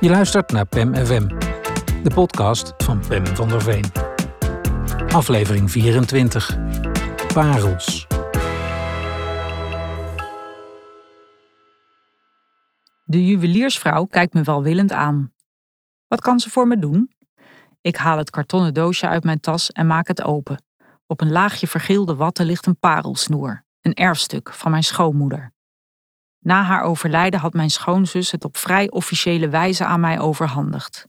Je luistert naar PEM FM, de podcast van Pem van der Veen. Aflevering 24. Parels. De juweliersvrouw kijkt me welwillend aan. Wat kan ze voor me doen? Ik haal het kartonnen doosje uit mijn tas en maak het open. Op een laagje vergeelde watten ligt een parelsnoer, een erfstuk van mijn schoonmoeder. Na haar overlijden had mijn schoonzus het op vrij officiële wijze aan mij overhandigd.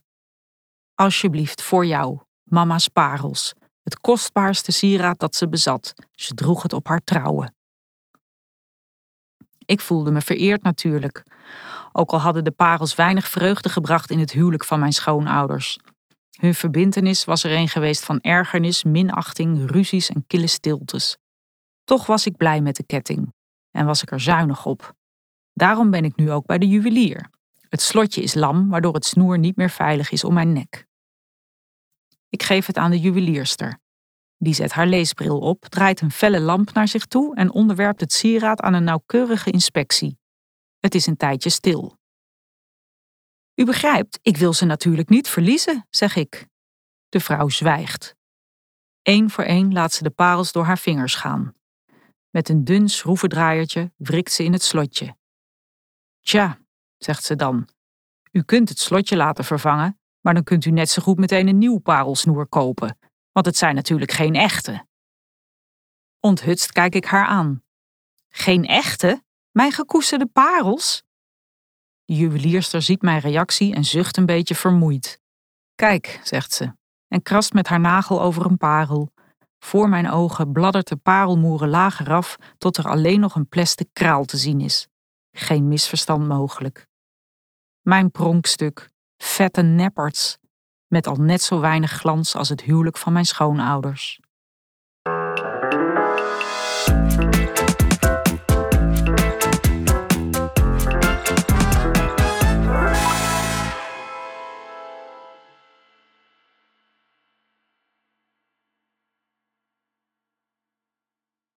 Alsjeblieft, voor jou, mama's parels, het kostbaarste sieraad dat ze bezat. Ze droeg het op haar trouwen. Ik voelde me vereerd natuurlijk, ook al hadden de parels weinig vreugde gebracht in het huwelijk van mijn schoonouders. Hun verbintenis was er een geweest van ergernis, minachting, ruzies en kille stiltes. Toch was ik blij met de ketting en was ik er zuinig op. Daarom ben ik nu ook bij de juwelier. Het slotje is lam, waardoor het snoer niet meer veilig is om mijn nek. Ik geef het aan de juwelierster. Die zet haar leesbril op, draait een felle lamp naar zich toe en onderwerpt het sieraad aan een nauwkeurige inspectie. Het is een tijdje stil. U begrijpt, ik wil ze natuurlijk niet verliezen, zeg ik. De vrouw zwijgt. Eén voor één laat ze de parels door haar vingers gaan. Met een dun schroevendraaiertje wrikt ze in het slotje. Tja, zegt ze dan, u kunt het slotje laten vervangen, maar dan kunt u net zo goed meteen een nieuw parelsnoer kopen, want het zijn natuurlijk geen echte. Onthutst kijk ik haar aan. Geen echte? Mijn gekoesterde parels? De juwelierster ziet mijn reactie en zucht een beetje vermoeid. Kijk, zegt ze, en krast met haar nagel over een parel. Voor mijn ogen bladdert de parelmoeren lager af tot er alleen nog een plastic kraal te zien is. Geen misverstand mogelijk. Mijn pronkstuk, vette nepperts, met al net zo weinig glans als het huwelijk van mijn schoonouders.